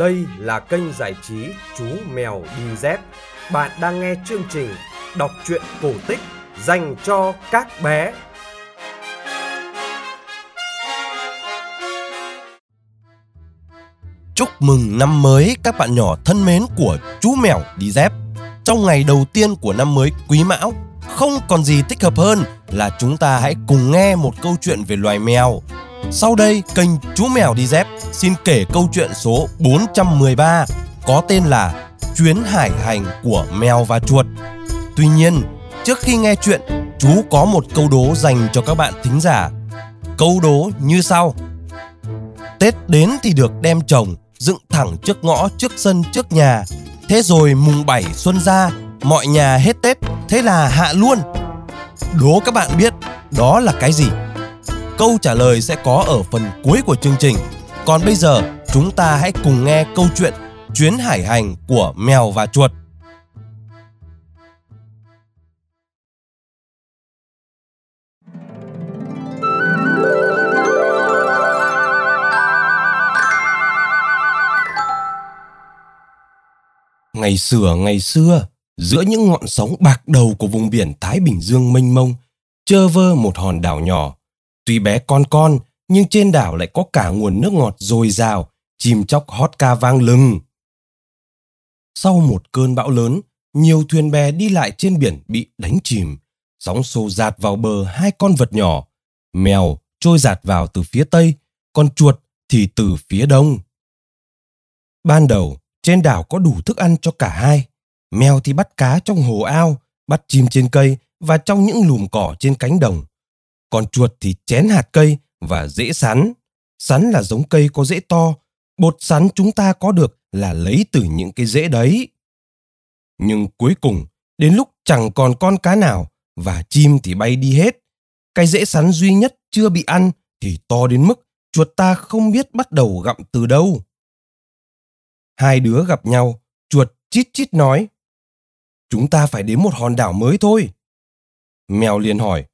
Đây là kênh giải trí Chú Mèo Đi Dép. Bạn đang nghe chương trình đọc truyện cổ tích dành cho các bé. Chúc mừng năm mới các bạn nhỏ thân mến của chú mèo đi dép. Trong ngày đầu tiên của năm mới Quý Mão, không còn gì thích hợp hơn là chúng ta hãy cùng nghe một câu chuyện về loài mèo. Sau đây, kênh Chú Mèo Đi Dép xin kể câu chuyện số 413 có tên là Chuyến hải hành của mèo và chuột. Tuy nhiên, trước khi nghe chuyện, chú có một câu đố dành cho các bạn thính giả. Câu đố như sau. Tết đến thì được đem trồng, dựng thẳng trước ngõ, trước sân, trước nhà. Thế rồi mùng 7 xuân ra, mọi nhà hết Tết, thế là hạ luôn. Đố các bạn biết đó là cái gì? Câu trả lời sẽ có ở phần cuối của chương trình. Còn bây giờ, chúng ta hãy cùng nghe câu chuyện Chuyến hải hành của mèo và chuột. Ngày xưa ngày xưa, giữa những ngọn sóng bạc đầu của vùng biển Thái Bình Dương mênh mông, chơ vơ một hòn đảo nhỏ. Tuy bé con con, nhưng trên đảo lại có cả nguồn nước ngọt dồi dào, chim chóc hót ca vang lừng. Sau một cơn bão lớn, nhiều thuyền bè đi lại trên biển bị đánh chìm. Sóng xô dạt vào bờ hai con vật nhỏ. Mèo trôi dạt vào từ phía tây, còn chuột thì từ phía đông. Ban đầu, trên đảo có đủ thức ăn cho cả hai. Mèo thì bắt cá trong hồ ao, bắt chim trên cây và trong những lùm cỏ trên cánh đồng. Còn chuột thì chén hạt cây và dễ sắn. Sắn là giống cây có rễ to. Bột sắn chúng ta có được là lấy từ những cái rễ đấy. Nhưng cuối cùng, đến lúc chẳng còn con cá nào và chim thì bay đi hết. Cái rễ sắn duy nhất chưa bị ăn thì to đến mức chuột ta không biết bắt đầu gặm từ đâu. Hai đứa gặp nhau, chuột chít chít nói. Chúng ta phải đến một hòn đảo mới thôi. Mèo liền hỏi,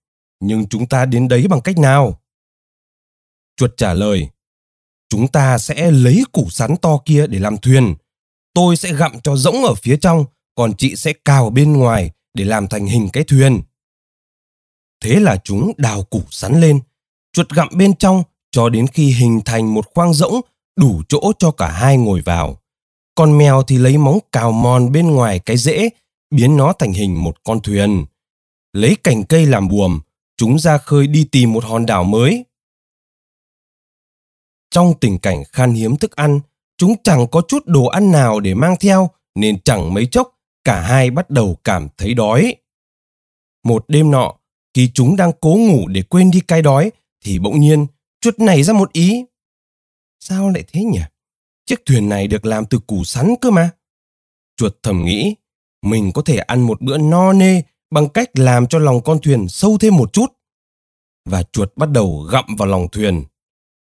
nhưng chúng ta đến đấy bằng cách nào? Chuột trả lời, chúng ta sẽ lấy củ sắn to kia để làm thuyền. Tôi sẽ gặm cho rỗng ở phía trong, còn chị sẽ cào bên ngoài để làm thành hình cái thuyền. Thế là chúng đào củ sắn lên, chuột gặm bên trong cho đến khi hình thành một khoang rỗng đủ chỗ cho cả hai ngồi vào. Con mèo thì lấy móng cào mòn bên ngoài cái rễ, biến nó thành hình một con thuyền. Lấy cành cây làm buồm, chúng ra khơi đi tìm một hòn đảo mới. Trong tình cảnh khan hiếm thức ăn, chúng chẳng có chút đồ ăn nào để mang theo, nên chẳng mấy chốc cả hai bắt đầu cảm thấy đói. Một đêm nọ, khi chúng đang cố ngủ để quên đi cái đói, thì bỗng nhiên chuột nảy ra một ý. Sao lại thế nhỉ? Chiếc thuyền này được làm từ củ sắn cơ mà. Chuột thầm nghĩ, mình có thể ăn một bữa no nê bằng cách làm cho lòng con thuyền sâu thêm một chút. Và chuột bắt đầu gặm vào lòng thuyền.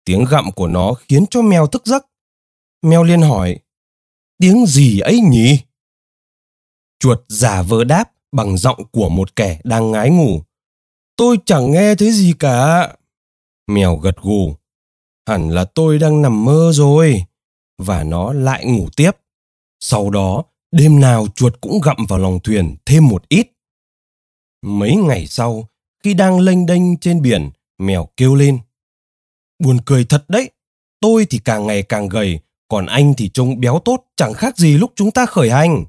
Tiếng gặm của nó khiến cho mèo thức giấc. Mèo liên hỏi, tiếng gì ấy nhỉ? Chuột giả vờ đáp bằng giọng của một kẻ đang ngái ngủ. Tôi chẳng nghe thấy gì cả. Mèo gật gù. Hẳn là tôi đang nằm mơ rồi. Và nó lại ngủ tiếp. Sau đó, đêm nào chuột cũng gặm vào lòng thuyền thêm một ít. Mấy ngày sau, khi đang lênh đênh trên biển, mèo kêu lên. Buồn cười thật đấy, tôi thì càng ngày càng gầy, còn anh thì trông béo tốt chẳng khác gì lúc chúng ta khởi hành.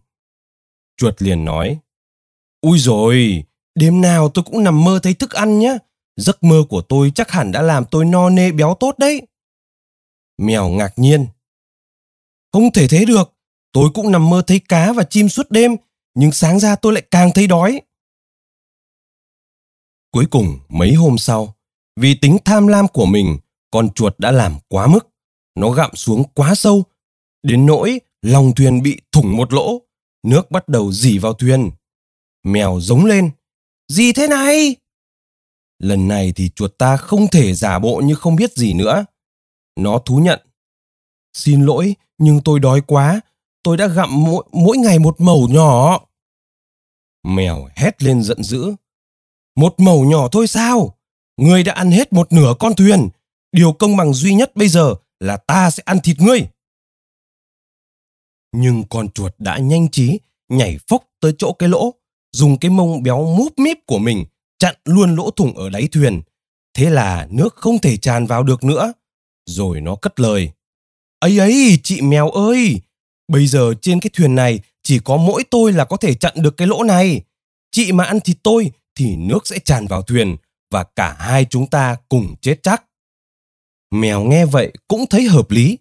Chuột liền nói, Ui rồi, đêm nào tôi cũng nằm mơ thấy thức ăn nhé. Giấc mơ của tôi chắc hẳn đã làm tôi no nê béo tốt đấy. Mèo ngạc nhiên. Không thể thế được, tôi cũng nằm mơ thấy cá và chim suốt đêm, nhưng sáng ra tôi lại càng thấy đói. Cuối cùng, mấy hôm sau, vì tính tham lam của mình, con chuột đã làm quá mức. Nó gặm xuống quá sâu, đến nỗi lòng thuyền bị thủng một lỗ, nước bắt đầu dỉ vào thuyền. Mèo giống lên, gì thế này? Lần này thì chuột ta không thể giả bộ như không biết gì nữa. Nó thú nhận. Xin lỗi, nhưng tôi đói quá. Tôi đã gặm mỗi, mỗi ngày một mẩu nhỏ. Mèo hét lên giận dữ. Một mẩu nhỏ thôi sao? Ngươi đã ăn hết một nửa con thuyền. Điều công bằng duy nhất bây giờ là ta sẽ ăn thịt ngươi. Nhưng con chuột đã nhanh trí nhảy phốc tới chỗ cái lỗ, dùng cái mông béo múp míp của mình chặn luôn lỗ thủng ở đáy thuyền. Thế là nước không thể tràn vào được nữa. Rồi nó cất lời. ấy ấy, chị mèo ơi, bây giờ trên cái thuyền này chỉ có mỗi tôi là có thể chặn được cái lỗ này. Chị mà ăn thịt tôi thì nước sẽ tràn vào thuyền và cả hai chúng ta cùng chết chắc. Mèo nghe vậy cũng thấy hợp lý.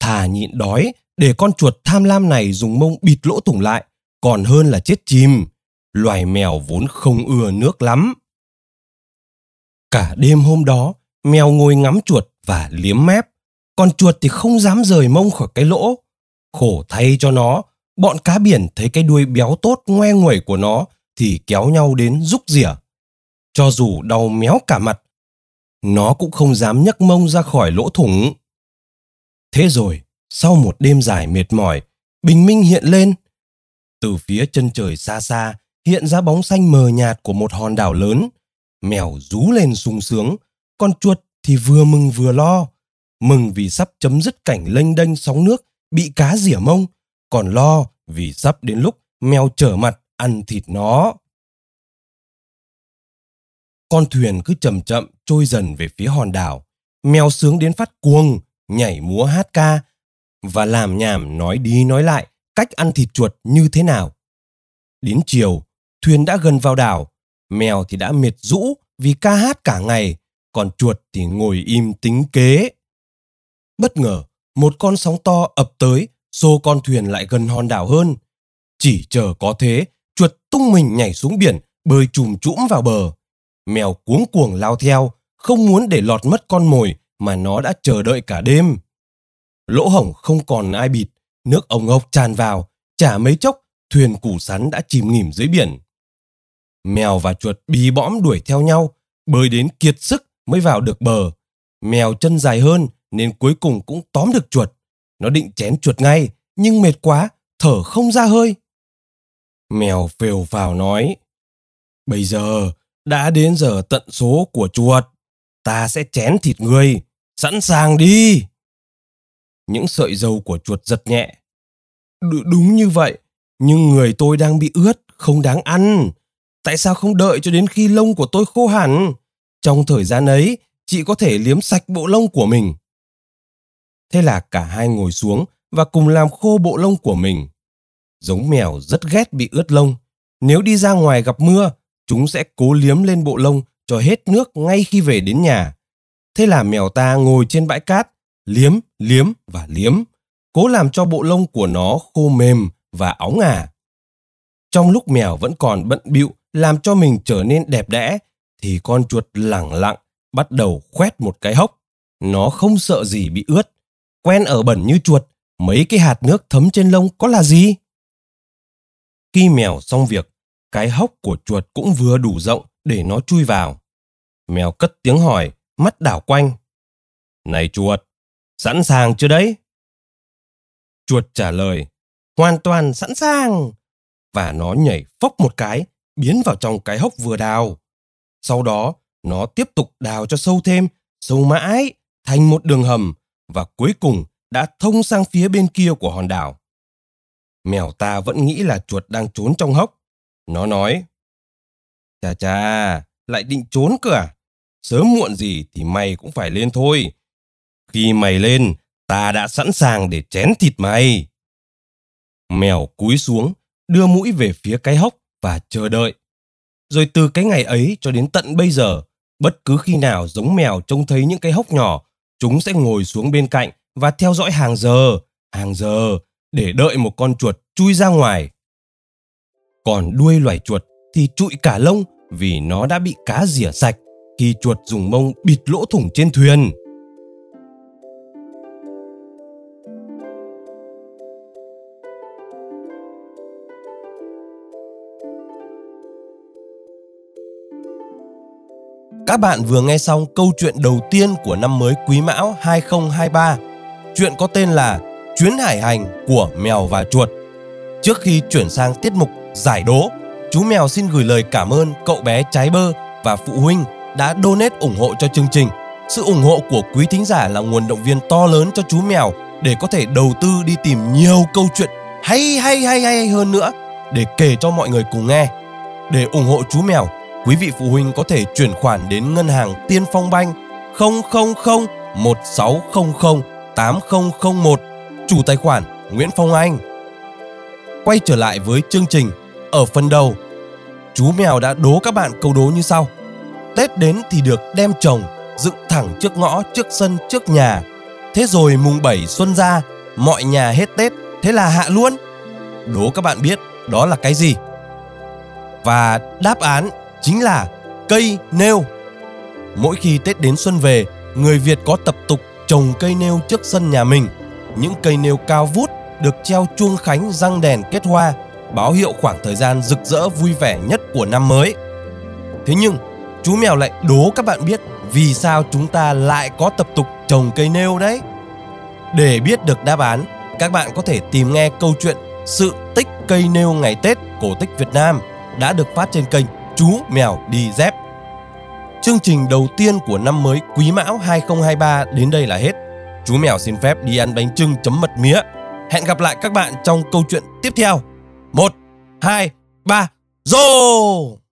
Thà nhịn đói để con chuột tham lam này dùng mông bịt lỗ thủng lại, còn hơn là chết chìm. Loài mèo vốn không ưa nước lắm. Cả đêm hôm đó, mèo ngồi ngắm chuột và liếm mép. Còn chuột thì không dám rời mông khỏi cái lỗ. Khổ thay cho nó, bọn cá biển thấy cái đuôi béo tốt ngoe nguẩy của nó thì kéo nhau đến rúc rỉa. Cho dù đau méo cả mặt, nó cũng không dám nhấc mông ra khỏi lỗ thủng. Thế rồi, sau một đêm dài mệt mỏi, bình minh hiện lên. Từ phía chân trời xa xa hiện ra bóng xanh mờ nhạt của một hòn đảo lớn. Mèo rú lên sung sướng, con chuột thì vừa mừng vừa lo. Mừng vì sắp chấm dứt cảnh lênh đênh sóng nước, bị cá rỉa mông, còn lo vì sắp đến lúc mèo trở mặt ăn thịt nó. Con thuyền cứ chậm chậm trôi dần về phía hòn đảo. Mèo sướng đến phát cuồng, nhảy múa hát ca và làm nhảm nói đi nói lại cách ăn thịt chuột như thế nào. Đến chiều, thuyền đã gần vào đảo, mèo thì đã mệt rũ vì ca hát cả ngày, còn chuột thì ngồi im tính kế. Bất ngờ, một con sóng to ập tới, xô con thuyền lại gần hòn đảo hơn. Chỉ chờ có thế, chuột tung mình nhảy xuống biển, bơi chùm chũm vào bờ. Mèo cuống cuồng lao theo, không muốn để lọt mất con mồi mà nó đã chờ đợi cả đêm. Lỗ hổng không còn ai bịt, nước ống ốc tràn vào, chả mấy chốc thuyền củ sắn đã chìm nghỉm dưới biển. Mèo và chuột bí bõm đuổi theo nhau, bơi đến kiệt sức mới vào được bờ. Mèo chân dài hơn nên cuối cùng cũng tóm được chuột. Nó định chén chuột ngay, nhưng mệt quá, thở không ra hơi. Mèo phều phào nói, Bây giờ đã đến giờ tận số của chuột, ta sẽ chén thịt người, sẵn sàng đi. Những sợi dầu của chuột giật nhẹ. Đ- đúng như vậy, nhưng người tôi đang bị ướt, không đáng ăn. Tại sao không đợi cho đến khi lông của tôi khô hẳn? Trong thời gian ấy, chị có thể liếm sạch bộ lông của mình. Thế là cả hai ngồi xuống và cùng làm khô bộ lông của mình. Giống mèo rất ghét bị ướt lông. Nếu đi ra ngoài gặp mưa, chúng sẽ cố liếm lên bộ lông cho hết nước ngay khi về đến nhà. Thế là mèo ta ngồi trên bãi cát, liếm, liếm và liếm, cố làm cho bộ lông của nó khô mềm và óng ả. Trong lúc mèo vẫn còn bận bịu làm cho mình trở nên đẹp đẽ, thì con chuột lẳng lặng bắt đầu khoét một cái hốc. Nó không sợ gì bị ướt. Quen ở bẩn như chuột, mấy cái hạt nước thấm trên lông có là gì? Khi mèo xong việc, cái hốc của chuột cũng vừa đủ rộng để nó chui vào. Mèo cất tiếng hỏi, mắt đảo quanh. Này chuột, sẵn sàng chưa đấy? Chuột trả lời, hoàn toàn sẵn sàng. Và nó nhảy phốc một cái, biến vào trong cái hốc vừa đào. Sau đó, nó tiếp tục đào cho sâu thêm, sâu mãi, thành một đường hầm và cuối cùng đã thông sang phía bên kia của hòn đảo. Mèo ta vẫn nghĩ là chuột đang trốn trong hốc. Nó nói, Chà chà, lại định trốn cơ à? Sớm muộn gì thì mày cũng phải lên thôi. Khi mày lên, ta đã sẵn sàng để chén thịt mày. Mèo cúi xuống, đưa mũi về phía cái hốc và chờ đợi. Rồi từ cái ngày ấy cho đến tận bây giờ, bất cứ khi nào giống mèo trông thấy những cái hốc nhỏ, chúng sẽ ngồi xuống bên cạnh và theo dõi hàng giờ, hàng giờ để đợi một con chuột chui ra ngoài. Còn đuôi loài chuột thì trụi cả lông vì nó đã bị cá rỉa sạch khi chuột dùng mông bịt lỗ thủng trên thuyền. Các bạn vừa nghe xong câu chuyện đầu tiên của năm mới Quý Mão 2023. Chuyện có tên là Chuyến hải hành của mèo và chuột. Trước khi chuyển sang tiết mục giải đố, chú mèo xin gửi lời cảm ơn cậu bé trái bơ và phụ huynh đã donate ủng hộ cho chương trình. Sự ủng hộ của quý thính giả là nguồn động viên to lớn cho chú mèo để có thể đầu tư đi tìm nhiều câu chuyện hay hay hay hay hơn nữa để kể cho mọi người cùng nghe. Để ủng hộ chú mèo, quý vị phụ huynh có thể chuyển khoản đến ngân hàng Tiên Phong Banh 000 1600 8001, chủ tài khoản Nguyễn Phong Anh. Quay trở lại với chương trình, ở phần đầu, chú mèo đã đố các bạn câu đố như sau. Tết đến thì được đem trồng, dựng thẳng trước ngõ, trước sân, trước nhà. Thế rồi mùng 7 xuân ra, mọi nhà hết Tết, thế là hạ luôn. Đố các bạn biết đó là cái gì? Và đáp án chính là cây nêu. Mỗi khi Tết đến xuân về, người Việt có tập tục trồng cây nêu trước sân nhà mình. Những cây nêu cao vút được treo chuông khánh răng đèn kết hoa, báo hiệu khoảng thời gian rực rỡ vui vẻ nhất của năm mới. Thế nhưng, chú mèo lại đố các bạn biết vì sao chúng ta lại có tập tục trồng cây nêu đấy. Để biết được đáp án, các bạn có thể tìm nghe câu chuyện Sự tích cây nêu ngày Tết cổ tích Việt Nam đã được phát trên kênh Chú Mèo Đi Dép. Chương trình đầu tiên của năm mới Quý Mão 2023 đến đây là hết. Chú Mèo xin phép đi ăn bánh trưng chấm mật mía. Hẹn gặp lại các bạn trong câu chuyện tiếp theo. 1, 2, 3, Rô!